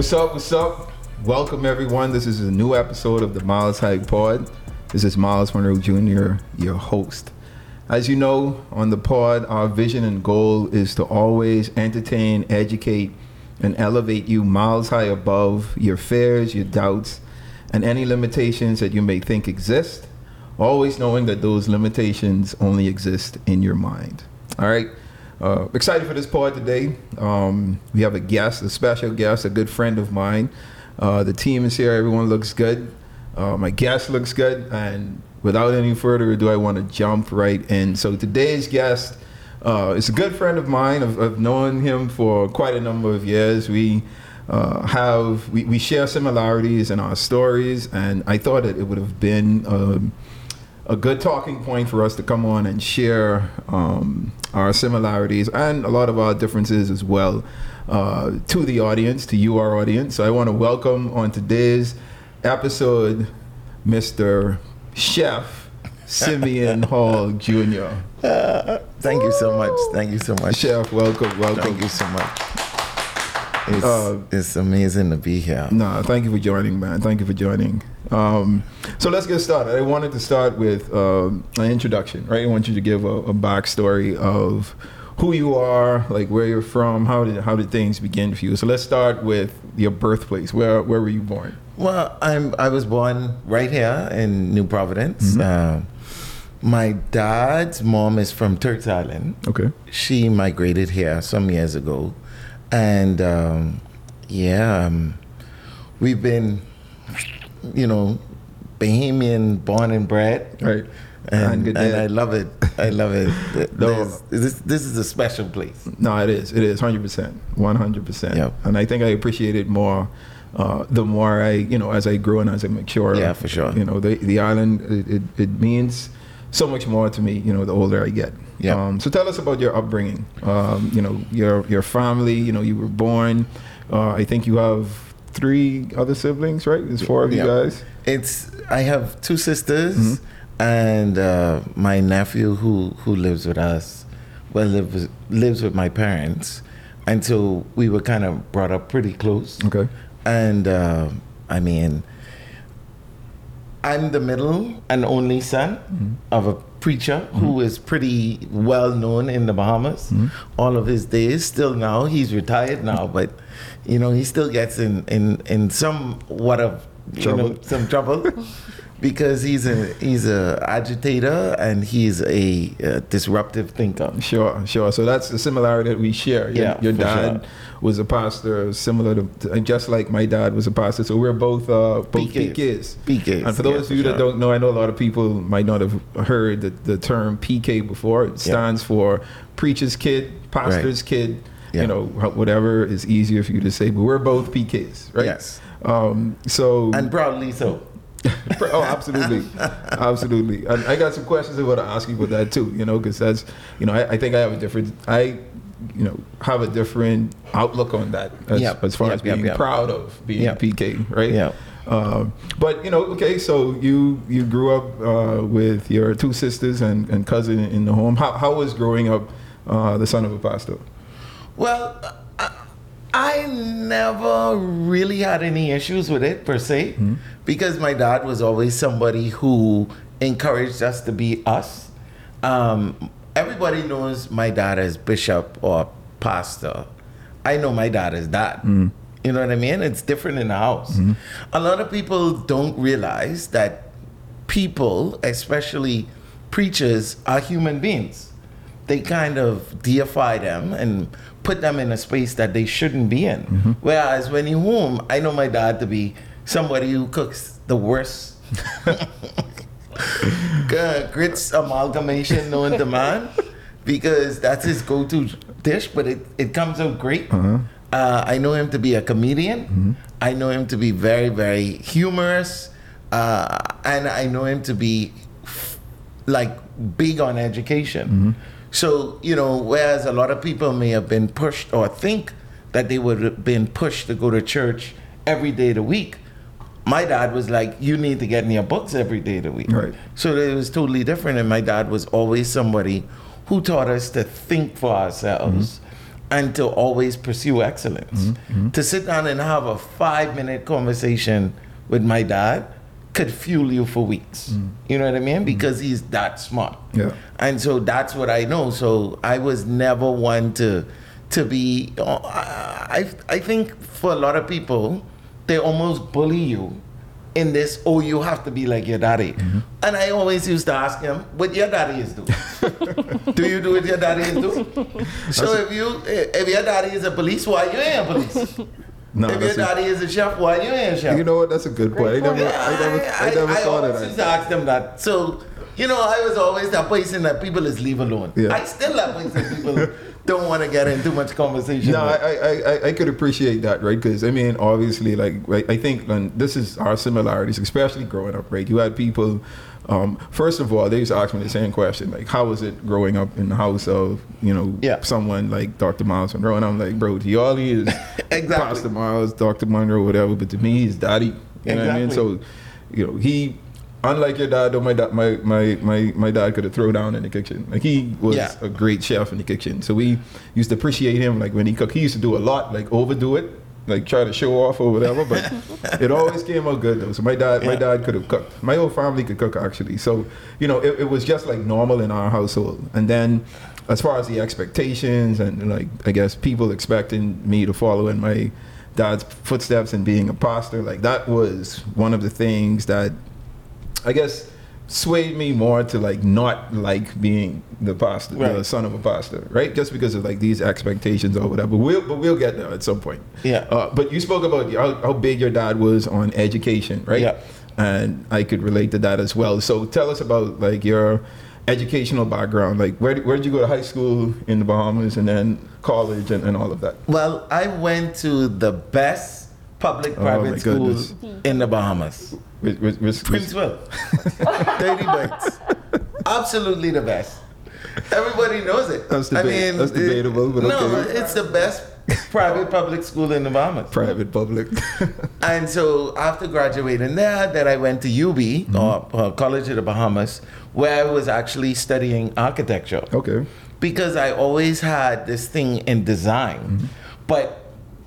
What's up? What's up? Welcome everyone. This is a new episode of the Myles High Pod. This is Myles Munroe Jr., your host. As you know, on the pod, our vision and goal is to always entertain, educate, and elevate you miles high above your fears, your doubts, and any limitations that you may think exist. Always knowing that those limitations only exist in your mind. All right. Uh, excited for this pod today. Um, we have a guest, a special guest, a good friend of mine. Uh, the team is here. Everyone looks good. Uh, my guest looks good. And without any further ado, I want to jump right in. So today's guest uh, is a good friend of mine. I've, I've, known him for quite a number of years. We uh, have we, we, share similarities in our stories, and I thought that it would have been. Um, a good talking point for us to come on and share um, our similarities and a lot of our differences as well uh, to the audience, to you, our audience. So I want to welcome on today's episode Mr. Chef Simeon Hall Jr. Uh, thank you so much. Thank you so much. Chef, welcome, welcome. Thank you so much. It's, uh, it's amazing to be here. No, nah, thank you for joining, man. Thank you for joining. Um, so let's get started. I wanted to start with um, an introduction, right? I want you to give a, a, backstory of who you are, like where you're from, how did how did things begin for you. So let's start with your birthplace. Where where were you born? Well, I'm I was born right here in New Providence. Mm-hmm. Uh, my dad's mom is from Turks Island. Okay. She migrated here some years ago, and um, yeah, um, we've been you know, Bahamian born and bred. Right. And, and, and I love it. I love it. no, this, this is a special place. No, it is. It is 100%. 100%. Yep. And I think I appreciate it more uh, the more I, you know, as I grow and as I mature. Yeah, for sure. You know, the, the island, it, it, it means so much more to me, you know, the older I get. Yeah. Um, so tell us about your upbringing. Um, you know, your your family. You know, you were born. Uh, I think you have three other siblings, right? There's four of you guys. It's I have two sisters mm-hmm. and uh, my nephew who who lives with us. Well, lives lives with my parents until we were kind of brought up pretty close. Okay. And uh, I mean, I'm the middle and only son mm-hmm. of a preacher mm-hmm. who is pretty well known in the Bahamas. Mm-hmm. All of his days, still now he's retired now, but you know he still gets in in in somewhat of trouble. Know, some trouble. because he's a he's a agitator and he's a, a, disruptive thinker. Sure, sure. So that's the similarity that we share. Your, yeah, your dad sure. was a pastor, similar to just like my dad was a pastor. So we're both uh, both PKs. PKs. And for those yeah, of you that don't know, I know a lot of people might not have heard the, the term PK before. It stands yeah. for preacher's kid, pastor's right. kid. Yeah. You know, whatever is easier for you to say, but we're both PKs, right? Yes. Um, so and proudly so. oh, absolutely, absolutely. And I got some questions I want to ask you about that too. You know, because that's you know I, I, think I have a different I you know have a different outlook on that as, yep. as far yep, as being yep, proud of being PK, right? Yeah. Uh, but you know, okay, so you you grew up uh, with your two sisters and, and cousin in the home. How how was growing up uh, the son of a pastor? Well, I never really had any issues with it per se, mm-hmm. because my dad was always somebody who encouraged us to be us. Um, everybody knows my dad as bishop or pastor. I know my dad as that. Mm-hmm. You know what I mean? It's different in the house. Mm-hmm. A lot of people don't realize that people, especially preachers, are human beings. They kind of deify them and put them in a space that they shouldn't be in. Mm-hmm. Whereas when you're home, I know my dad to be somebody who cooks the worst grits amalgamation known to man because that's his go-to dish, but it, it comes out great. Uh-huh. Uh, I know him to be a comedian. Mm-hmm. I know him to be very, very humorous. Uh, and I know him to be f- like big on education. Mm-hmm. So, you know, whereas a lot of people may have been pushed or think that they would have been pushed to go to church every day of the week, my dad was like, you need to get in your books every day of the week. Right. So it was totally different. And my dad was always somebody who taught us to think for ourselves. Mm-hmm. and to always pursue excellence. Mm-hmm. To sit down and have a five minute conversation with my dad could fuel you for weeks. You know what I mean? Because he's that smart. Mm. Yeah. And so that's what I know. So I was never one to to be. uh, I I think for a lot of people, they almost bully you in this. Oh, you have to be like your daddy. Mm-hmm. And I always used to ask him, "What your daddy is doing? do you do what your daddy is doing? So if you if your daddy is a police, why you ain't a police? No, if your that's a- daddy is a chef, why are you ain't a chef? You know what? That's a good point. I never, point. I never, I, never I thought of always used that. to ask them that. So, you know, I was always that person that people is leave alone. Yeah. I still that person people don't want to get in too much conversation. No, I, with. I, I, I could appreciate that, right? Because I mean, obviously, like right, I think and this is our similarities, especially growing up, right? You had people. Um, first of all, they used to ask me the same question, like, "How was it growing up in the house of you know Yeah. someone like Dr. Myles Munroe?" And I'm like, "Bro, to y'all he is Exactly. Pastor Myles, Dr. Munroe, whatever, but to me, he's daddy." You know what I mean? So, you know, he. Unlike your dad, though, my dad, my, my, my, my dad could have thrown down in the kitchen. Like he was Yeah. a great chef in the kitchen. So we used to appreciate him. Like when he cooked, he used to do a lot, like overdo it, like try to show off or whatever. But it always came out good though. So my dad, my dad could have cooked. My whole family could cook actually. So you know, it, it was just like normal in our household. And then as far as the expectations and like I guess people expecting me to follow in my dad's footsteps and being a pastor, like that was one of the things that I guess swayed me more to like not like being the pastor, the son of a pastor, right? Just because of like these expectations or whatever. We'll, but we'll get there at some point. Yeah. Uh, but you spoke about how, how big your dad was on education, right? Yeah. And I could relate to that as well. So tell us about like your educational background. Like where where did you go to high school in the Bahamas and then college and, and all of that? well, I went to the best Oh, public-private school goodness. in the Bahamas. Which, which, which, which- Princeville. 30 bites. Absolutely the best. Everybody knows it. That's deba- that's debatable, but no, okay. it's the best private public school in the Bahamas. private public. And so after graduating there, then I went to UB, Mm-hmm. or uh, College of the Bahamas, where I was actually studying architecture. okay. Because I always had this thing in design. Mm-hmm. But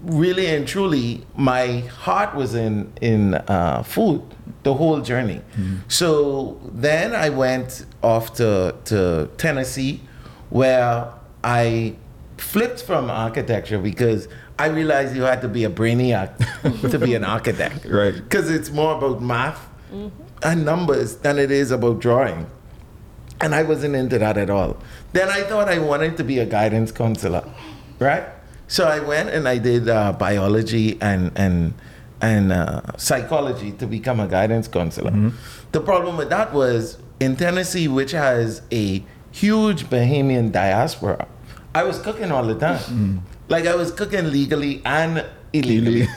really and truly, my heart was in, in uh, food the whole journey. Mm-hmm. So then I went off to, to Tennessee, where I flipped from architecture because I realized you had to be a brainiac to be an architect. Right. Because it's more about math and numbers than it is about drawing. And I wasn't into that at all. Then I thought I wanted to be a guidance counselor, right? So I went and I did uh, biology and and and uh, psychology to become a guidance counselor. The problem with that was in Tennessee, which has a huge Bahamian diaspora, I was cooking all the time. Like I was cooking legally and illegally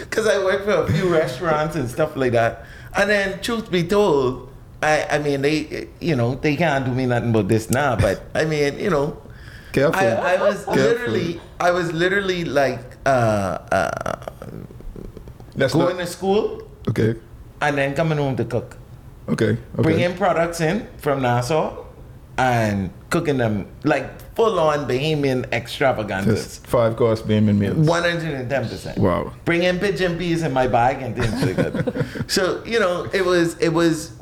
because I worked for a few restaurants and stuff like that. And then, truth be told, I, I mean, they, you know, they can't do me nothing but this now. But I mean, you know, Careful. I, I was Careful. literally, I was literally like uh, uh, That's going not, to school okay. and then coming home to cook, Okay. Okay. bringing products in from Nassau and cooking them like full on Bahamian extravaganzas. Just five course Bahamian meals. One hundred and ten percent. Wow. Bring in pigeon peas in my bag and things like that. so you know, it was it was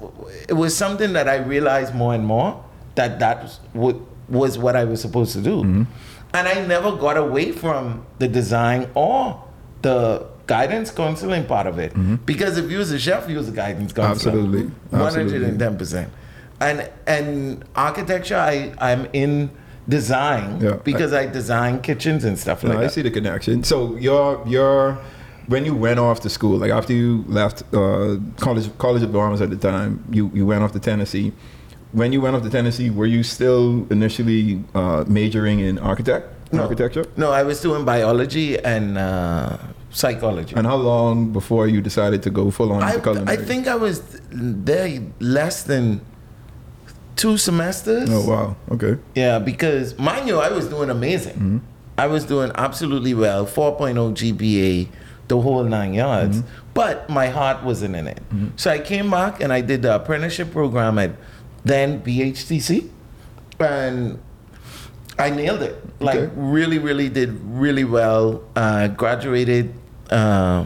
it was something that I realized more and more that that was what was what I was supposed to do, Mm-hmm. and I never got away from the design or the guidance counseling part of it. Because if you was a chef, you was a guidance counselor. Mm-hmm. Absolutely. Absolutely. hundred and ten percent. And and architecture, I I'm in design Yeah. because I design kitchens and stuff like No, I that. see the connection. So your your when you went off to school, like after you left uh, college College of Bahamas at the time, you you went off to Tennessee. When you went off to Tennessee, were you still initially uh, majoring in architect No. architecture? No, I was doing biology and uh, psychology. And how long before you decided to go full on I, into culinary? I think I was there less than two semesters. Oh wow. Okay. Yeah, because mind you, I was doing amazing. Mm-hmm. I was doing absolutely well, 4.0 GPA, the whole nine yards. Mm-hmm. But my heart wasn't in it. So I came back and I did the apprenticeship program at then BHTC. And I nailed it. Like Okay. really, really did really well. Uh, graduated uh,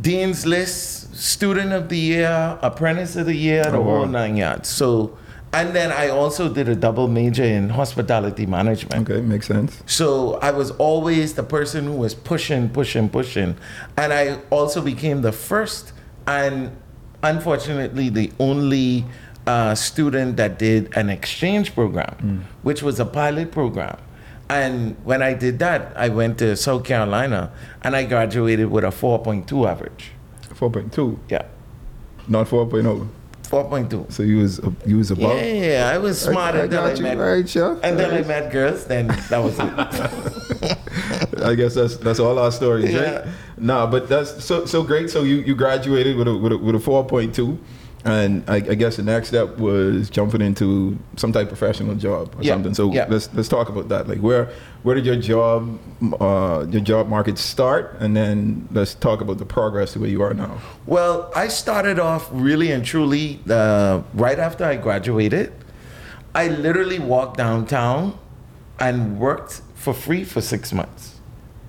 Dean's List, Student of the Year, Apprentice of the Year, the Oh, wow. whole nine yards. So, and then I also did a double major in hospitality management. Okay, makes sense. So I was always the person who was pushing, pushing, pushing. And I also became the first and unfortunately the only uh, student that did an exchange program, which was a pilot program. And when I did that, I went to South Carolina and I graduated with a 4.2 average. 4.2, Yeah, not 4.0. 4.2. So you was you was above. Yeah, I was smart I, I until I, you met right, until I Right. met girls. Then that was it. I guess that's that's all our stories, Yeah. right? Nah, but that's so so great. So you, you graduated with a with a, with a four point two, and I, I guess the next step was jumping into some type of professional job or Yeah, something. So yeah. let's let's talk about that. Like where where did your job uh, your job market start, and then let's talk about the progress to where you are now. Well, I started off really and truly uh, right after I graduated. I literally walked downtown and worked for free for six months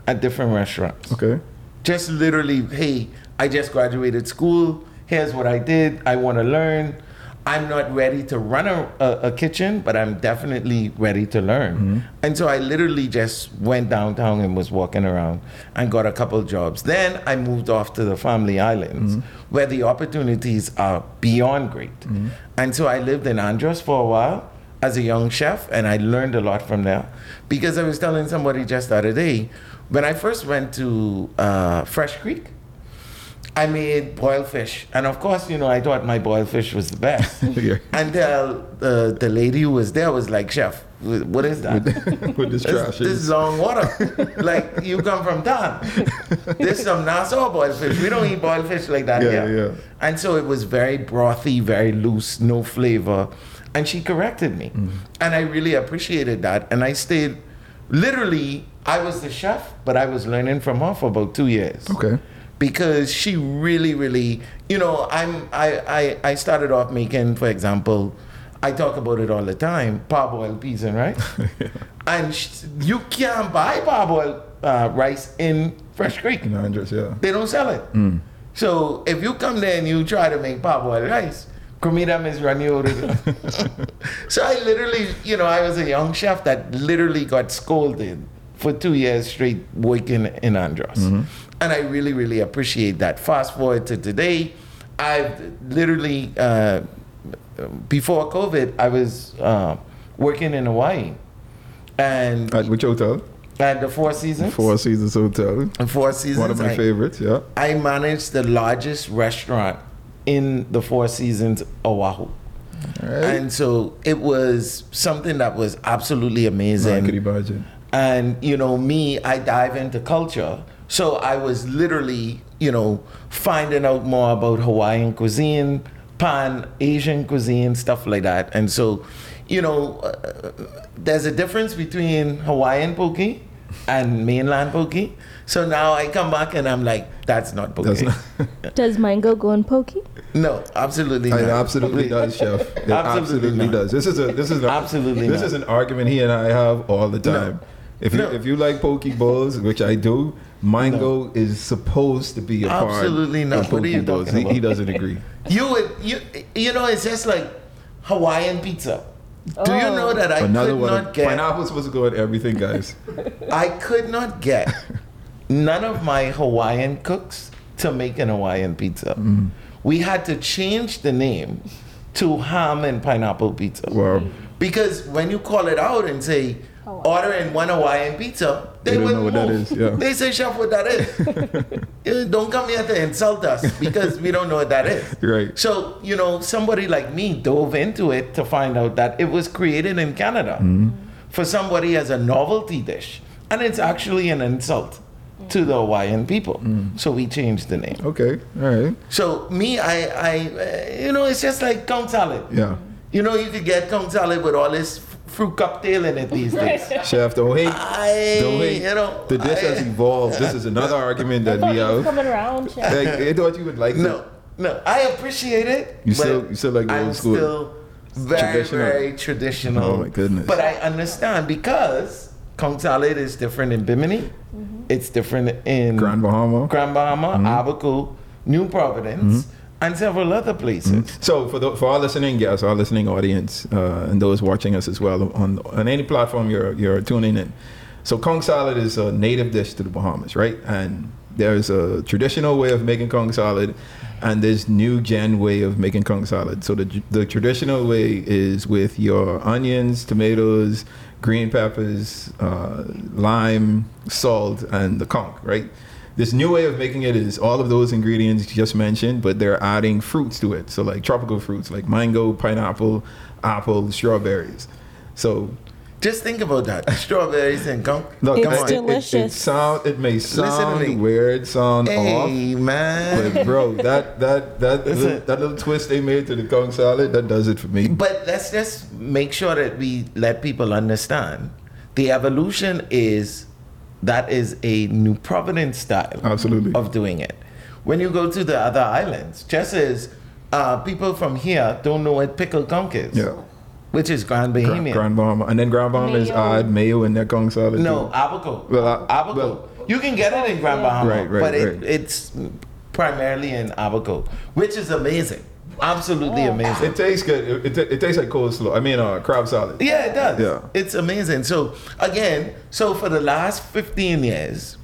at different restaurants. Okay. Just literally, hey, I just graduated school. Here's what I did. I want to learn. I'm not ready to run a, a, a kitchen, but I'm definitely ready to learn. Mm-hmm. And so I literally just went downtown and was walking around and got a couple jobs. Then I moved off to the Family Islands mm-hmm. where the opportunities are beyond great. Mm-hmm. And so I lived in Andros for a while as a young chef and I learned a lot from there because I was telling somebody just the other day when I first went to uh, Fresh Creek, I made boiled fish, and of course, you know, I thought my boiled fish was the best. Yeah. Until the the lady who was there was like, "Chef, what is that? this This, trash. this is long water. like you come from town. This is some Nassau boiled fish. We don't eat boiled fish like that Yeah, here. yeah. And so it was very brothy, very loose, no flavor. And she corrected me, Mm. and I really appreciated that. And I stayed. Literally, I was the chef, but I was learning from her for about two years okay. Because she really really you know i'm I, I i started off making for example i talk about it all the time parboiled peas and rice and sh- you can't buy parboiled uh, rice in fresh creek. In Andros, yeah. they don't sell it. So if you come there and you try to make parboiled rice comida is run you out of so i literally you know i was a young chef that literally got scolded for two years straight working in andros and i really really appreciate that fast forward to today i've literally uh, before covid i was uh, working in hawaii and At which hotel? at the four seasons Four Seasons Hotel. four seasons One of my I- favorites. Yeah. I managed the largest restaurant in the Four Seasons Oahu. Right. And so it was something that was absolutely I could amazing. imagine. And, you know, me, I dive into culture. So I was literally, you know, finding out more about Hawaiian cuisine, pan Asian cuisine, stuff like that. And so, you know, uh, there's a difference between Hawaiian poke and mainland poke. So now I come back and I'm like, that's not poke. That's not. Does mango go in poke? no, absolutely not. It absolutely does, chef. It Absolutely absolutely, does. This is a this is a, Absolutely this not. is an argument he and I have all the time. If you if you like poke bowls, which I do, mango is supposed to be a part. Not. of What are you bowls. talking He, he doesn't agree. You would you you know it's just like Hawaiian pizza. Do you Oh. know that I Another could one. not get Pineapple's supposed to go in everything, guys. I could not get none of my Hawaiian cooks to make an Hawaiian pizza. Mm. We had to change the name to ham and pineapple pizza. Wow. Because when you call it out and say order in one Hawaiian pizza, they, They don't know what that move. is, yeah. They say, "Chef, what that is?" Don't come here to insult us because we don't know what that is. Right. So you know, somebody like me dove into it to find out that it was created in Canada Mm-hmm. for somebody as a novelty dish, and it's actually an insult to the Hawaiian people. Mm. So we changed the name. Okay. All right. So me, I, I, uh, you know, it's just like conch salad. Yeah. You know, you could get conch salad with all this f- fruit cocktail in it these days. Chef, don't hate. I, Don't hate. you know, The dish I- has evolved. This is another argument that we have. coming around. Chef. Like, I thought you would like No, it. no, I appreciate it. You still- you still like the old school. Still, very Traditional. very traditional. Oh, my goodness. But I understand because conch salad is different in Bimini. Mm-hmm. It's different in Grand Bahama. Grand Bahama, mm-hmm. Abaco, New Providence, mm-hmm. And several other places. So for the, for our listening guests, our listening audience, uh, and those watching us as well on on any platform you're you're tuning in. So conch salad is a native dish to the Bahamas, right? And there's a traditional way of making conch salad, and there's new gen way of making conch salad. So the the traditional way is with your onions, tomatoes, green peppers, uh, lime, salt, and the conch, right? This new way of making it is all of those ingredients you just mentioned, but they're adding fruits to it. So like tropical fruits like mango, pineapple, apple, strawberries. So Just think about that. Strawberries and conch. look, It's come on, it- it- It, delicious. sound it may to me. sound weird, sound off, Hey, man. but bro, that that that little, that little twist they made to the conch salad that does it for me. But let's just make sure that we let people understand the evolution is that is a New Providence style Absolutely. of doing it. When you go to the other islands, just as uh, people from here don't know what pickled conch is, Yeah. which is Grand Grand, Bahamian. Grand Bahama, and then Grand Bahama is Mayo. odd mayo and their conch salad. no, too. abaco. Well, I- abaco. well- you can get it in Grand Bahama, Right, right, but it, it's primarily in abaco, which is amazing. Absolutely amazing. It tastes good. It, it, it tastes like coleslaw. I mean, uh, crab salad. Yeah, it does. Yeah. It's amazing. So again, so for the last 15 years,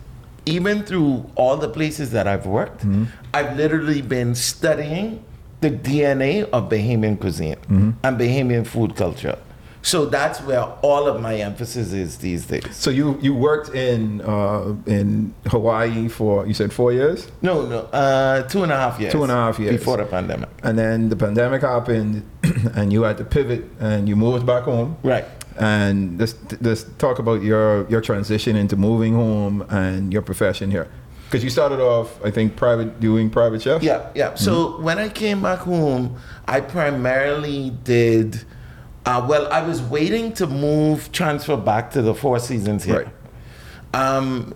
even through all the places that I've worked, Mm-hmm. I've literally been studying the DNA of Bahamian cuisine Mm-hmm. and Bahamian food culture. So that's where all of my emphasis is these days. So you you worked in uh, in Hawaii for you said four years, No, no, uh, two and a half years. Two and a half years. before the pandemic. and then the pandemic happened, and you had to pivot and you moved back home. Right. And let's let's talk about your your transition into moving home and your profession here, because you started off I think private doing private chef. Yeah, yeah. So when I came back home, I primarily did. Uh, well, I was waiting to move, transfer back to the Four Seasons here. Right. Um,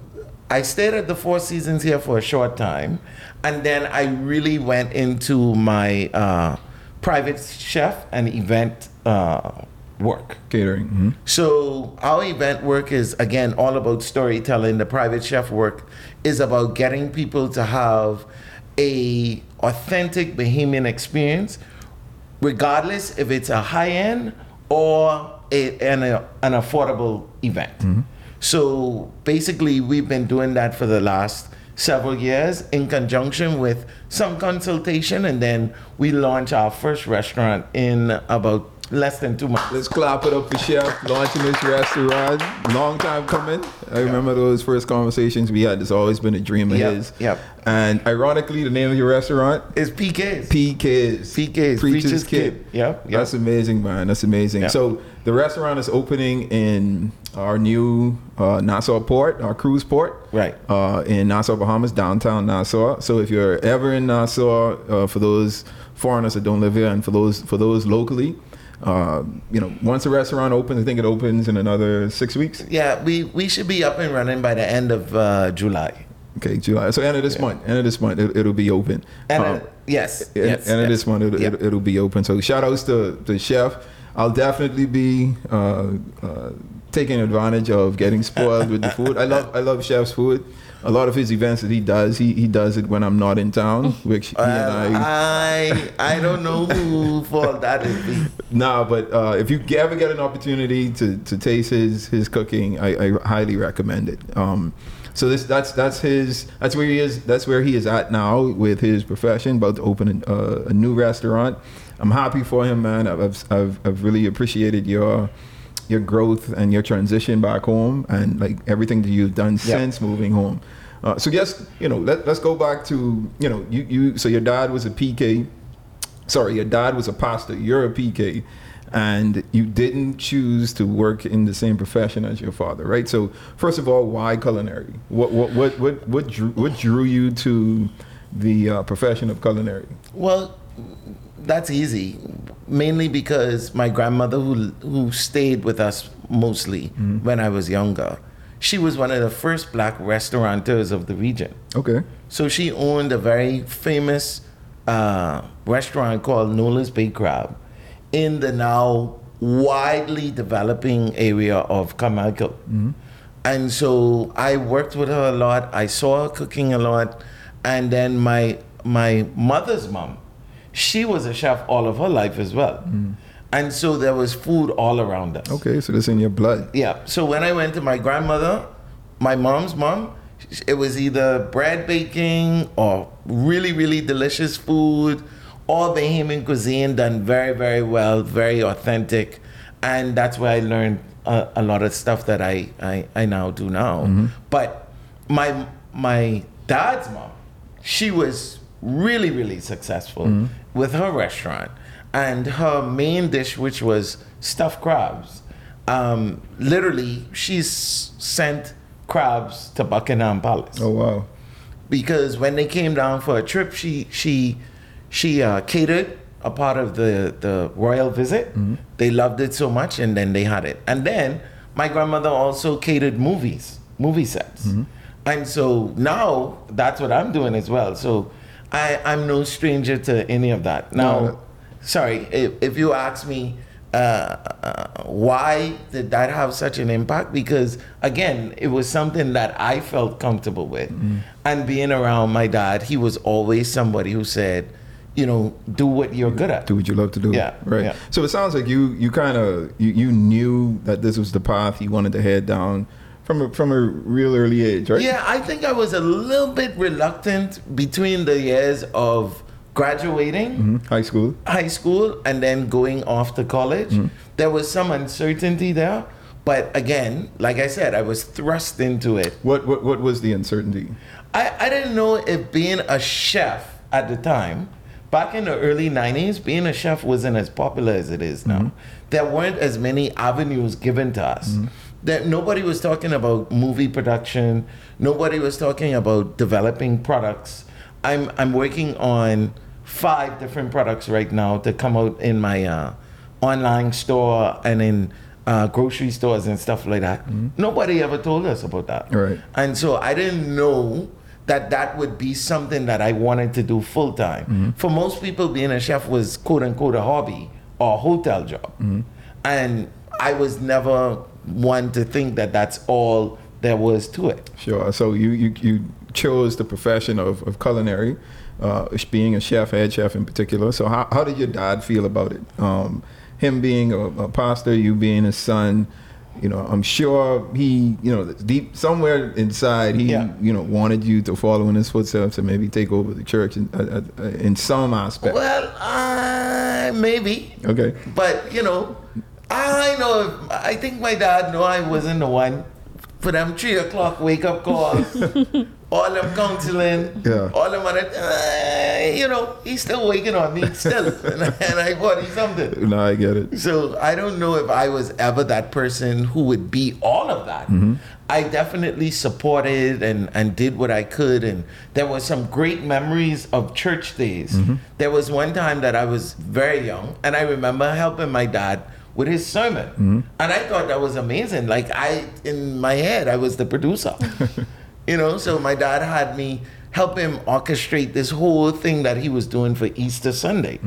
I stayed at the Four Seasons here for a short time, and then I really went into my uh, private chef and event uh, work. Catering. mhm. So our event work is again all about storytelling. The private chef work is about getting people to have a authentic Bahamian experience, regardless if it's a high end or a, an, an affordable event. Mm-hmm. So basically, we've been doing that for the last several years in conjunction with some consultation, and then we launched our first restaurant in about less than two months. Let's clap it up for Chef launching this restaurant. Long time coming. I remember those first conversations we had. It's always been a dream of Yep, his. yep. And ironically, the name of your restaurant, is PKs. PK's. PK's, Preacher's Kid. Yep, yep. That's amazing, man. That's amazing. Yep. So the restaurant is opening in our new uh, Nassau port, our cruise port. Right. Uh, in Nassau, Bahamas, downtown Nassau. So if you're ever in Nassau, uh, for those foreigners that don't live here, and for those for those locally, uh, you know, once the restaurant opens, I think it opens in another six weeks. Yeah, we, we should be up and running by the end of uh, July. Okay, July. So end of this month. End of this month, it, it'll be open. And uh, yes, and, yes, and yes. this one it'll, Yeah. it'll, it'll be open so shout outs to the chef i'll definitely be uh, uh, taking advantage of getting spoiled with the food i love i love chef's food a lot of his events that he does he, he does it when i'm not in town which and i I I don't know who fault that is. nah but uh, if you ever get an opportunity to, to taste his his cooking I, I highly recommend it. Um, so this that's that's his that's where he is that's where he is at now with his profession about to open a, uh, a new restaurant. I'm happy for him man. I've, I've, I've really appreciated your your growth and your transition back home and like everything that you've done since moving home uh, so yes you know let, let's go back to you know you, you so your dad was a pk sorry, your dad was a pastor, you're a PK, and you didn't choose to work in the same profession as your father, right? So, first of all, why culinary? What what what what what drew, what drew you to the uh, profession of culinary? Well, that's easy. Mainly because my grandmother, who who stayed with us mostly when I was younger, she was one of the first black restaurateurs of the region. Okay, So she owned a very famous uh, restaurant called Nola's Bay Crab in the now widely developing area of Carmichael. And so I worked with her a lot. I saw her cooking a lot. And then my my mother's mom, she was a chef all of her life as well. Mm. And so there was food all around us. Okay, so this in your blood. Yeah. So when I went to my grandmother, my mom's mom, it was either bread baking or really, really delicious food, all Bahamian cuisine done very, very well, very authentic. And that's where I learned a, a lot of stuff that I, I, I now do now. Mm-hmm. But my my dad's mom, she was really, really successful mm-hmm. With her restaurant. And her main dish, which was stuffed crabs, um, literally, she's sent crabs to Buckingham Palace Oh wow. because when they came down for a trip, she she she uh, catered a part of the the royal visit. They loved it so much, and then they had it. And then my grandmother also catered movies, movie sets, and so now that's what I'm doing as well. So I I'm no stranger to any of that. Now, No. sorry if, if you ask me. Uh, uh, why did that have such an impact? Because again, it was something that I felt comfortable with, and being around my dad, he was always somebody who said, you know, do what you're good at. Do what you love to do. Yeah, Right. yeah. So it sounds like you you kind of you, you knew that this was the path you wanted to head down from a, from a real early age, right? Yeah, I think I was a little bit reluctant between the years of graduating. Mhm. High school. high school and then going off to college, mm-hmm. there was some uncertainty there. But again, like I said, I was thrust into it. What what what was the uncertainty? I, I didn't know if being a chef at the time, back in the early 90s, being a chef wasn't as popular as it is now. Mm-hmm. There weren't as many avenues given to us. Mm-hmm. That nobody was talking about movie production. Nobody was talking about developing products. I'm I'm working on five different products right now to come out in my uh, online store and in uh, grocery stores and stuff like that. Nobody ever told us about that. Right. And so I didn't know that that would be something that I wanted to do full time. For most people, being a chef was quote unquote a hobby or a hotel job. And I was never one to think that that's all there was to it. Sure. So you you, you chose the profession of, of culinary, uh, being a chef, head chef in particular. So how, how did your dad feel about it? Um, him being a, a pastor, you being his son. You know, I'm sure he, you know, deep somewhere inside, he, Yeah. you know, wanted you to follow in his footsteps and maybe take over the church in, uh, uh, in some aspect. Well, uh, maybe. Okay. But you know, Ah, I know. I think my dad knew I wasn't the one for them three o'clock wake up calls, all them counseling, Yeah. all them other. Uh, you know, he's still waking on me still, and, I- and I bought him something. No, I get it. So I don't know if I was ever that person who would be all of that. Mm-hmm. I definitely supported and, and did what I could, and there were some great memories of church days. Mm-hmm. There was one time that I was very young, and I remember helping my dad with his sermon, and I thought that was amazing. Like I, in my head, I was the producer. You know, so my dad had me help him orchestrate this whole thing that he was doing for Easter Sunday.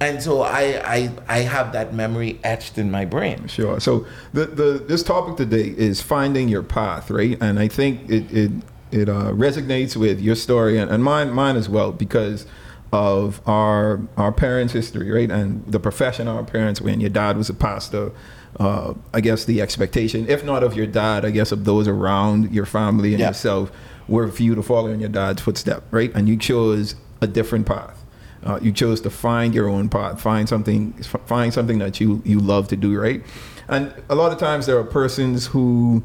And so I, I I have that memory etched in my brain. Sure. So the, the this topic today is finding your path, right? And I think it it, it uh, resonates with your story and, and mine mine as well because of our our parents' history, right? And the profession our parents were in. Your dad was a pastor. Uh, I guess the expectation, if not of your dad, I guess of those around your family and Yeah. yourself, were for you to follow in your dad's footstep, right? And you chose a different path. Uh, you chose to find your own path, find something, find something that you you love to do, right? And a lot of times there are persons who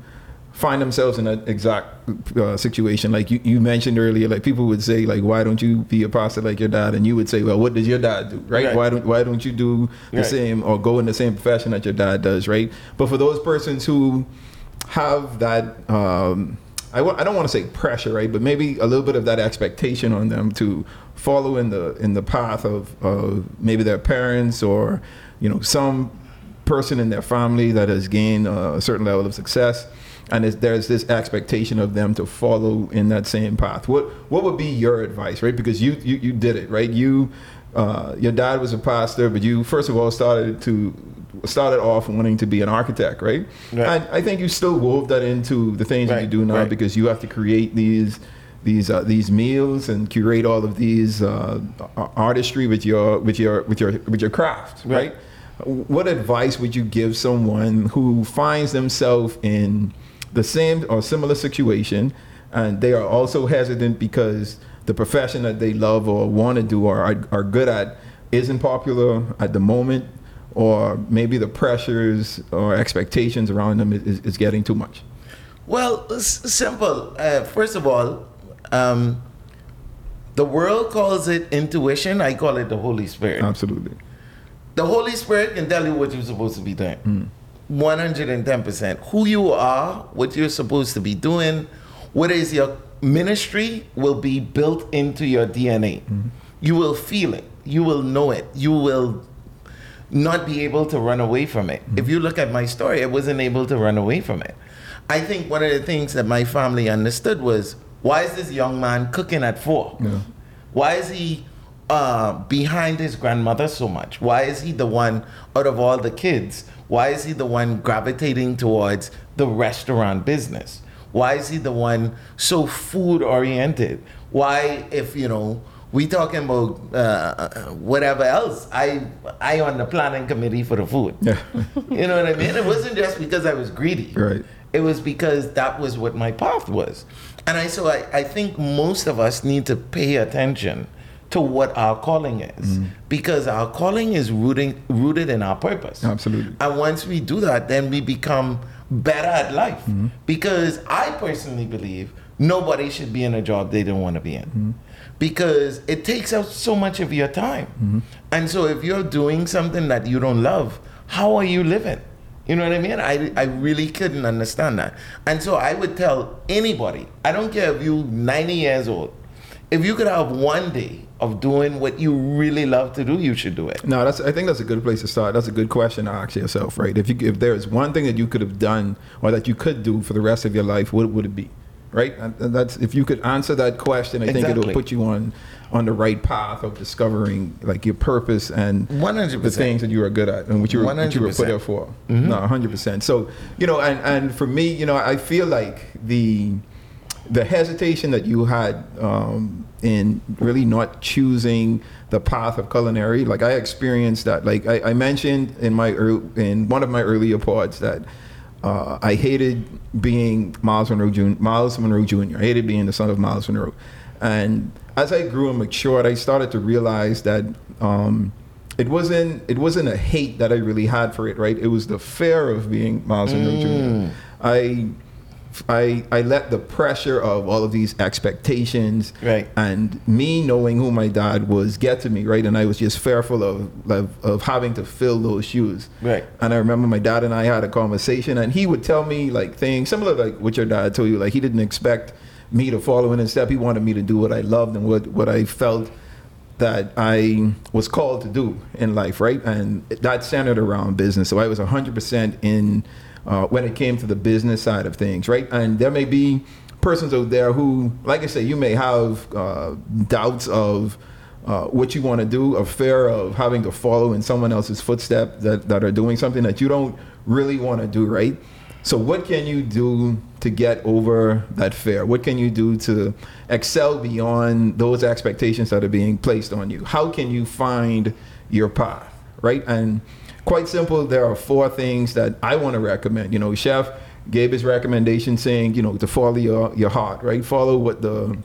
find themselves in an exact uh, situation. Like you, you mentioned earlier, like people would say, like, why don't you be a pastor like your dad? And you would say, well, what does your dad do, right? Right. Why don't why don't you do the Right. same or go in the same profession that your dad does, right? But for those persons who have that. Um, I w- I don't want to say pressure, right? But maybe a little bit of that expectation on them to follow in the in the path of, of maybe their parents or you know some person in their family that has gained a certain level of success, and it's, there's this expectation of them to follow in that same path. What what would be your advice, right? Because you you, you did it, right? You uh, your dad was a pastor, but you first of all started to started off wanting to be an architect, right? Right. And I think you still wove that into the things that you do now right. because you have to create these these uh, these meals and curate all of these uh, artistry with your with your with your with your craft, Right. right? What advice would you give someone who finds themselves in the same or similar situation and they are also hesitant because the profession that they love or want to do or are, are good at isn't popular at the moment or maybe the pressures or expectations around them is, is getting too much? Well, s- simple. Uh, first of all, um, the world calls it intuition. I call it the Holy Spirit. Absolutely. the Holy Spirit can tell you what you're supposed to be doing. 110%. Who you are, what you're supposed to be doing, what is your ministry will be built into your DNA. You will feel it. You will know it. You will not be able to run away from it. If you look at my story, I wasn't able to run away from it. I think one of the things that my family understood was why is this young man cooking at four? Yeah. Why is he uh, behind his grandmother so much? Why is he the one out of all the kids? Why is he the one gravitating towards the restaurant business? Why is he the one so food oriented? Why, if you know, we talking about uh, whatever else, I I on the planning committee for the food. Yeah. You know what I mean? It wasn't just because I was greedy. Right. It was because that was what my path was. And I so I, I think most of us need to pay attention to what our calling is. Mm. Because our calling is rooting, rooted in our purpose. Absolutely. And once we do that, then we become better at life. Mm-hmm. Because I personally believe nobody should be in a job they don't want to be in. Mm-hmm. Because it takes out so much of your time. Mm-hmm. And so if you're doing something that you don't love, how are you living? You know what I mean? I, I really couldn't understand that. And so I would tell anybody, I don't care if you're 90 years old, if you could have one day of doing what you really love to do, you should do it. No, that's. I think that's a good place to start. That's a good question to ask yourself, right? If you, if there's one thing that you could have done or that you could do for the rest of your life, what would it be, right? And that's if you could answer that question, I think it'll put you on on the right path of discovering like your purpose and 100%. the things that you are good at and what you were, what you were put 100%. there for. No, hundred percent. So you know, and and for me, you know, I feel like the the hesitation that you had um, in really not choosing the path of culinary, like I experienced that. Like I, I mentioned in my ear in one of my earlier pods that uh, I hated being Myles Munroe Jr. Myles Munroe Jr. I hated being the son of Myles Munroe, and as I grew and matured, I started to realize that. Um, it wasn't it wasn't a hate that I really had for it, right? It was the fear of being Myles Munroe Jr. I I I let the pressure of all of these expectations Right. and me knowing who my dad was get to me, right? And I was just fearful of of, of having to fill those shoes. Right. And I remember my dad and I had a conversation and he would tell me like things similar like what your dad told you. Like he didn't expect me to follow in his step. He wanted me to do what I loved and what, what I felt that I was called to do in life, right? And that centered around business. So I was 100% in uh, when it came to the business side of things, right? And there may be persons out there who, like I say, you may have uh, doubts of uh, what you want to do, a fear of having to follow in someone else's footstep that, that are doing something that you don't really want to do, right? So, what can you do to get over that fear? What can you do to excel beyond those expectations that are being placed on you? How can you find your path, right? And quite simple, there are four things that I want to recommend. You know, Chef gave his recommendation saying, you know, to follow your, your heart, right? Follow what the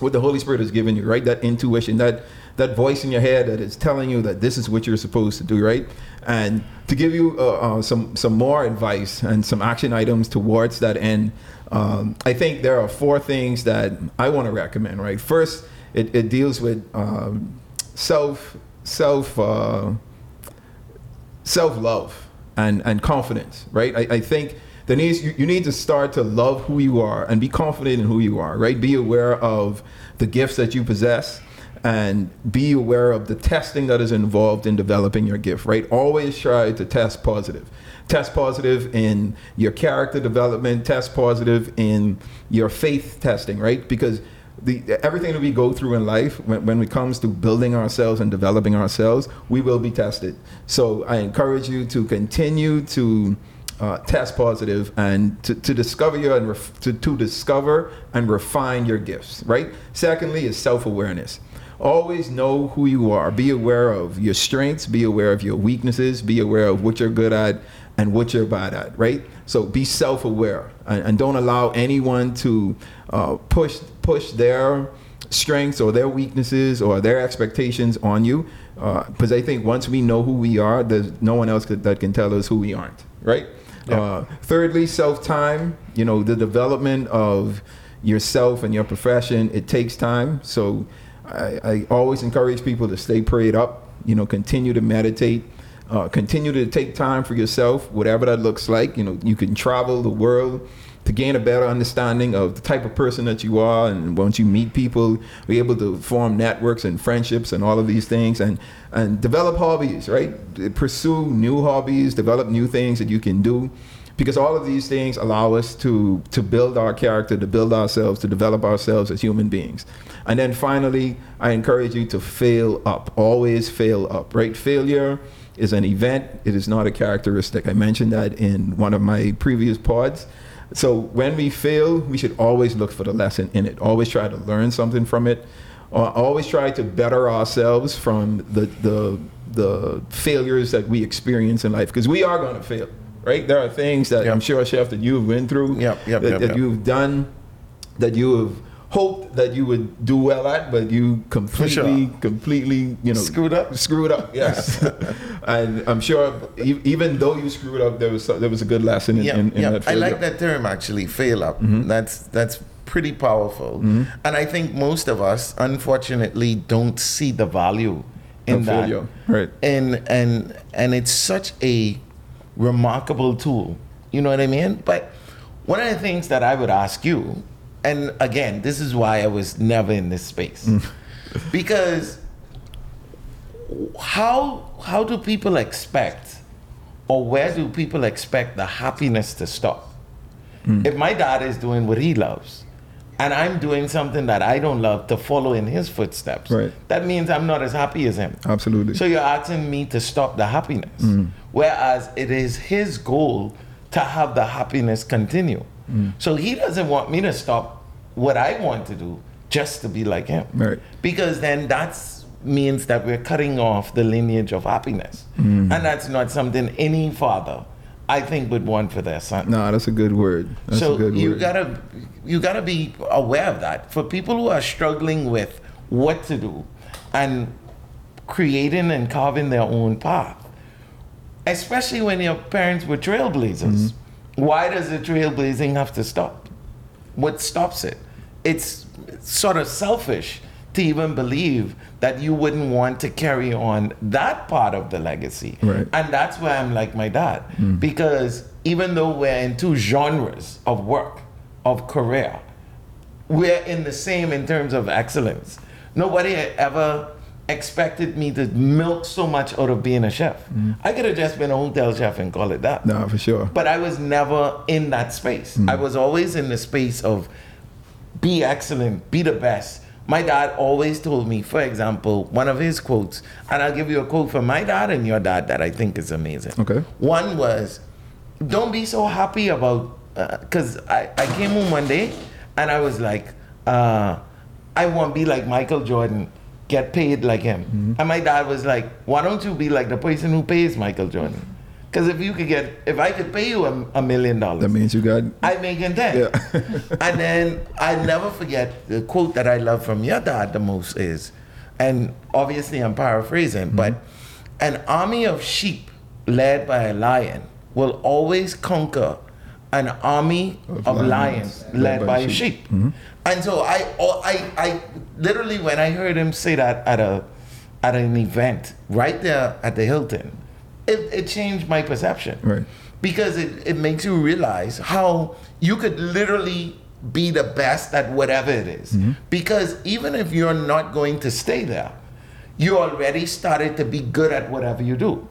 what the Holy Spirit has given you, right? That intuition, that that voice in your head that is telling you that this is what you're supposed to do, right? And to give you uh, uh, some some more advice and some action items towards that end, um, I think there are four things that I want to recommend, right? First, it, it deals with um, self self uh, self love and and confidence, right? I, I think there needs you, you need to start to love who you are and be confident in who you are, right? Be aware of the gifts that you possess and be aware of the testing that is involved in developing your gift, right? Always try to test positive. Test positive in your character development, test positive in your faith testing, right? Because the everything that we go through in life, when, when it comes to building ourselves and developing ourselves, we will be tested. So I encourage you to continue to uh, test positive and to, to discover your and ref, to, to discover and refine your gifts. Right. Secondly, is self awareness. Always know who you are. Be aware of your strengths. Be aware of your weaknesses. Be aware of what you're good at and what you're bad at. Right. So be self aware and, and, don't allow anyone to uh, push push their strengths or their weaknesses or their expectations on you. Because uh, I think once we know who we are, there's no one else that can tell us who we aren't. Right. Yeah. Uh, thirdly, self time. You know, the development of yourself and your profession. It takes time. So I, I always encourage people to stay prayed up. You know, continue to meditate. Uh, continue to take time for yourself, whatever that looks like. You know, you can travel the world to gain a better understanding of the type of person that you are. And once you meet people, be able to form networks and friendships and all of these things and, and develop hobbies, right? Pursue new hobbies, develop new things that you can do. Because all of these things allow us to, to build our character, to build ourselves, to develop ourselves as human beings. And then finally, I encourage you to fail up. Always fail up, right? Failure is an event, it is not a characteristic. I mentioned that in one of my previous pods. So when we fail, we should always look for the lesson in it. Always try to learn something from it. Uh, always try to better ourselves from the the the failures that we experience in life because we are going to fail, right? There are things that yep. I'm sure, Chef, that you've been through, yep, yep, that, that you've done, that you have hoped that you would do well at, but you completely, sure. completely, you know, screwed up. Screwed up, yes. and I'm sure, even though you screwed up, there was there was a good lesson in, yeah, in, in yeah. that. I like that term actually, fail up. Mm-hmm. That's that's pretty powerful, mm-hmm. and I think most of us, unfortunately, don't see the value in that. Right. And and and it's such a remarkable tool. You know what I mean? But one of the things that I would ask you and again, this is why I was never in this space. Mm. because how how do people expect or where do people expect the happiness to stop? Mm. If my dad is doing what he loves and I'm doing something that I don't love to follow in his footsteps, right. that means I'm not as happy as him. Absolutely. So you're asking me to stop the happiness. Mm. Whereas it is his goal to have the happiness continue. Mm. So he doesn't want me to stop what I want to do just to be like him. Right. Because then that means that we're cutting off the lineage of happiness. Mm. And that's not something any father I think would want for their son. No, that's a good word. That's so good you word. gotta you gotta be aware of that. For people who are struggling with what to do and creating and carving their own path, especially when your parents were trailblazers. Mm-hmm why does the trailblazing have to stop? What stops it? It's sort of selfish to even believe that you wouldn't want to carry on that part of the legacy. Right. And that's why I'm like my dad. Mm. Because even though we're in two genres of work, of career, we're in the same in terms of excellence. Nobody ever expected me to milk so much out of being a chef. Mm. I could have just been a hotel chef and call it that. No, for sure. But I was never in that space. Mm. I was always in the space of be excellent, be the best. My dad always told me, for example, one of his quotes, and I'll give you a quote from my dad and your dad that I think is amazing. Okay. One was, don't be so happy about, because uh, I, I came home one day and I was like, uh, I want to be like Michael Jordan get paid like him. Mm-hmm. And my dad was like, why don't you be like the person who pays Michael Jordan? Because if you could get, if I could pay you a, a million dollars, that means you got. I make it ten. Yeah. and then I never forget the quote that I love from your dad the most is, and obviously I'm paraphrasing, mm-hmm. but an army of sheep led by a lion will always conquer an army of, of lions, lions, led, by, by sheep. sheep. Mm-hmm. And so I, I, I literally when I heard him say that at a, at an event right there at the Hilton, it, it changed my perception. Right. Because it, it makes you realize how you could literally be the best at whatever it is. Mm-hmm. Because even if you're not going to stay there, you already started to be good at whatever you do.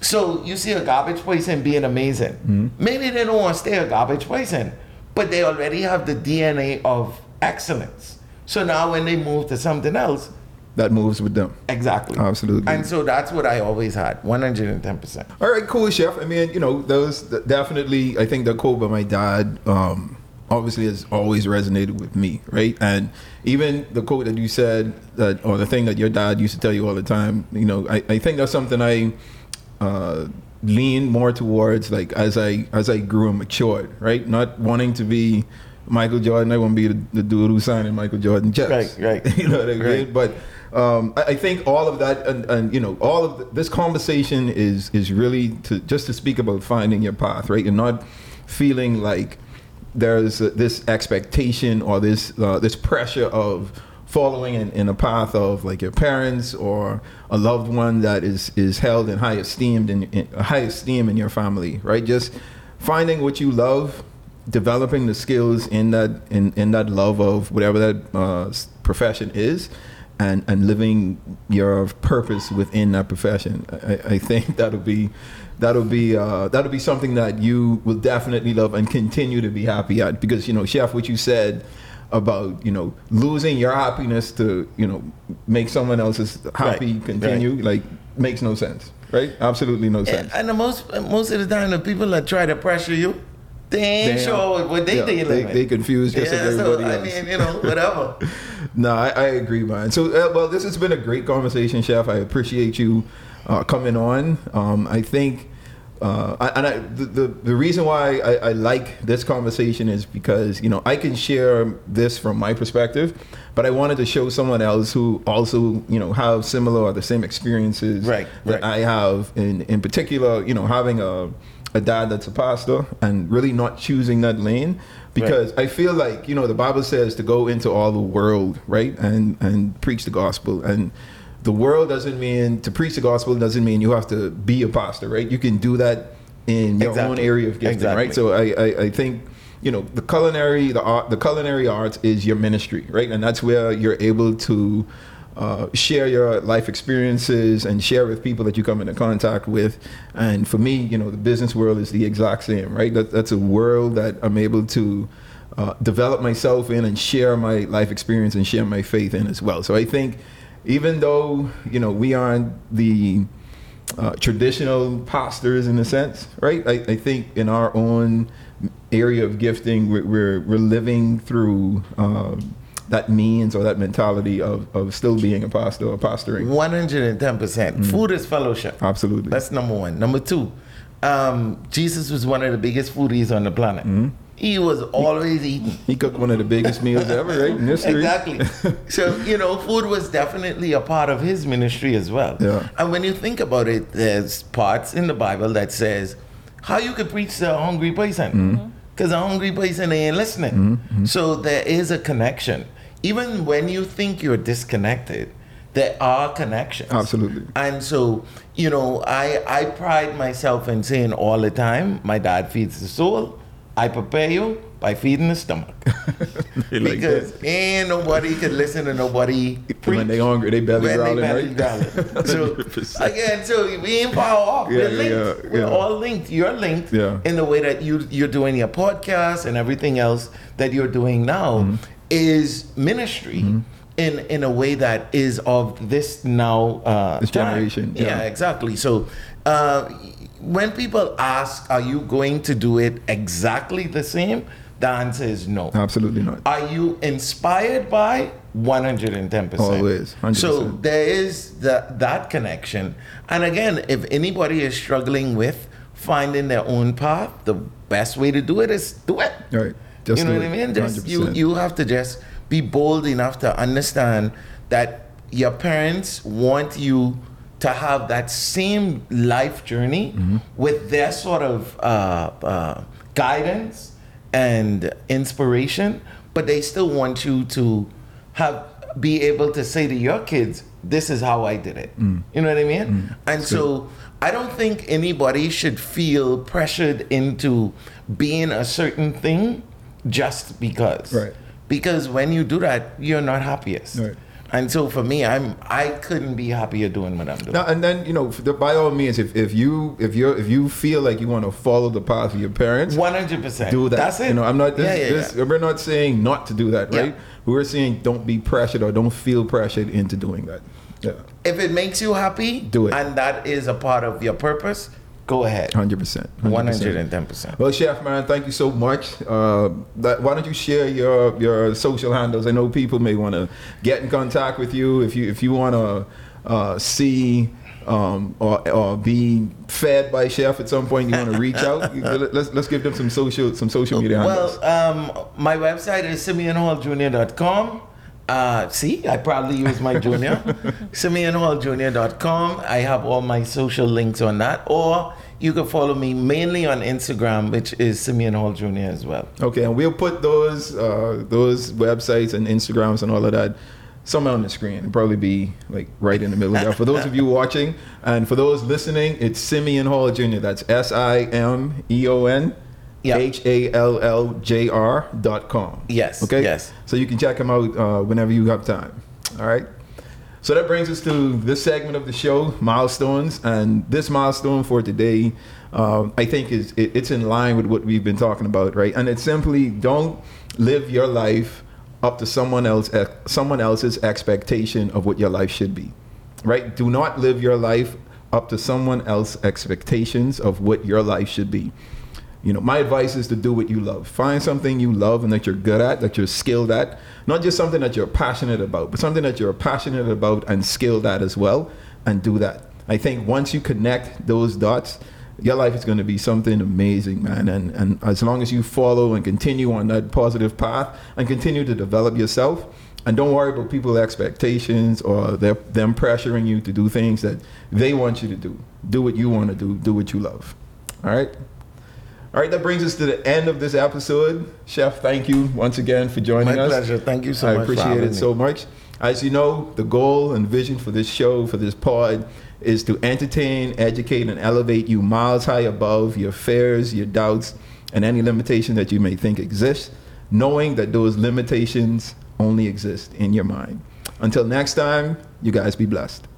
So you see a garbage person being amazing. Mm-hmm. Maybe they don't want to stay a garbage person, but they already have the DNA of excellence. So now when they move to something else, That moves with them. exactly. Absolutely. And so that's what I always had, 110%. All right, cool, chef. I mean, you know, those definitely. I think the quote by my dad, um, obviously, has always resonated with me, right? And even the quote that you said, that or the thing that your dad used to tell you all the time, you know, I, I think that's something I uh, lean more towards, like as I as I grew and matured, right? Not wanting to be Michael Jordan. I want to be the, the dude who signed Michael Jordan checks, Right, right. you know what I mean? Right. But um, I, I think all of that, and, and you know, all of th- this conversation is is really to just to speak about finding your path, right, and not feeling like there's uh, this expectation or this uh, this pressure of following in, in a path of like your parents or a loved one that is is held in high esteem in, in high esteem in your family, right? Just finding what you love, developing the skills in that in, in that love of whatever that uh, profession is, and and living your purpose within that profession. I, I think that'll be that'll be uh, that'll be something that you will definitely love and continue to be happy at because you know, chef, what you said about you know losing your happiness to you know make someone else's happy Right, continue like makes no sense right absolutely no sense And the most most of the time, the people that try to pressure you, they ain't They sure are- what they yeah, dealing they, with. they confuse just yeah, like so everybody I mean, you know, whatever. no, I, I agree, man. So, uh, well, this has been a great conversation, Chef. I appreciate you uh, coming on. Um, I think, uh, I, and I, the, the the reason why I, I like this conversation is because you know I can share this from my perspective, but I wanted to show someone else who also you know have similar or the same experiences Right, that right. I have. In in particular, you know, having a a dad that's a pastor and really not choosing that lane because I feel like you know the Bible says to go into all the world, right, and and preach the gospel. And the world doesn't mean to preach the gospel doesn't mean you have to be a pastor, right? You can do that in your own area of gifting, right? So I, I I think you know the culinary the art the culinary arts is your ministry, right? And that's where you're able to. Uh, share your life experiences and share with people that you come into contact with. And for me, you know, the business world is the exact same, right? That, that's a world that I'm able to uh, develop myself in and share my life experience and share my faith in as well. So I think even though, you know, we aren't the uh, traditional pastors in a sense, right? I, I think in our own area of gifting, we're, we're, we're living through um, that means or that mentality of, of still being a pastor or pastoring. 110%. Mm. Food is fellowship. Absolutely. That's number one. Number two, um, Jesus was one of the biggest foodies on the planet. Mm-hmm. He was always eating. he cooked one of the biggest meals ever, right? In history. Exactly. so, you know, food was definitely a part of his ministry as well. Yeah. And when you think about it, there's parts in the Bible that says how you could preach to a hungry person. Mm-hmm. Because a hungry person ain't listening. So there is a connection. Even when you think you're disconnected, there are connections. Absolutely. And so, you know, I I pride myself in saying all the time, my dad feeds the soul. I prepare you by feeding the stomach. They like because ain't nobody could listen to nobody preach When they hungry, they belly when growling, they belly right? So 100%. again, so we ain't power off. Yeah, We're linked. yeah, We're all linked. You're linked Yeah. in the way that you you're doing your podcast and everything else that you're doing now Mm-hmm. is ministry. In, in a way that is of this now uh, This generation, yeah, yeah. exactly. So uh, when people ask, "Are you going to do it exactly the same?" The answer is no. Absolutely not. Are you inspired by 110%? Always, 100%. So there is that that connection. And again, if anybody is struggling with finding their own path, the best way to do it is do it. Right. Just you know what I mean? Just you you have to just be bold enough to understand that your parents want you to have that same life journey Mm-hmm. with their sort of uh, uh, guidance and inspiration, but they still want you to have be able to say to your kids, "This is how I did it." Mm. You know what I mean? And so I don't think anybody should feel pressured into being a certain thing just because. Right. Because when you do that, you're not happiest. Right. And so for me, I'm I couldn't be happier doing what I'm doing. Now, and then you know, the, by all means, if, if you if you if you feel like you want to follow the path of your parents, One hundred percent. do that. That's it. You know, I'm not. This, yeah, yeah, this, yeah. We're not saying not to do that, Yeah. right? We're saying don't be pressured or don't feel pressured into doing that. Yeah, If it makes you happy, Do it. and that is a part of your purpose, go ahead. hundred percent. One hundred and ten percent. Well, Chef man, thank you so much. Uh, that, why don't you share your your social handles? I know people may want to get in contact with you if you if you want to uh, see um, or, or be fed by Chef at some point. You want to reach out. Let's let's give them some social some social media handles. Well, um, my website is simeonhalljr.com. Uh, see, I probably use my junior. simeonhalljr.com. I have all my social links on that. Or you can follow me mainly on Instagram, which is Simeon Hall Jr. as well. Okay, and we'll put those uh, those websites and Instagrams and all of that somewhere on the screen. It'll probably be like right in the middle there. For those of you watching and for those listening, it's Simeon Hall Jr. That's S I M E O N Yeah. H A L L J R dot com. Yes, Okay. yes. So you can check him out uh, whenever you have time. All right. So that brings us to this segment of the show, milestones, and this milestone for today, um, I think is it, it's in line with what we've been talking about, right? And it's simply don't live your life up to someone else someone else's expectation of what your life should be, right? Do not live your life up to someone else's expectations of what your life should be. You know, my advice is to do what you love. Find something you love and that you're good at, that you're skilled at. Not just something that you're passionate about, but something that you're passionate about and skilled at as well, and do that. I think once you connect those dots, your life is going to be something amazing, man. And and as long as you follow and continue on that positive path and continue to develop yourself, and don't worry about people's expectations or their, them pressuring you to do things that they want you to do. Do what you want to do. Do what you love. All right. All right, that brings us to the end of this episode. Chef, thank you once again for joining My us. My pleasure. Thank you so I much. for appreciate it me. so much. As you know, the goal and vision for this show, for this pod, is to entertain, educate, and elevate you miles high above your fears, your doubts, and any limitation that you may think exists, knowing that those limitations only exist in your mind. Until next time, you guys be blessed.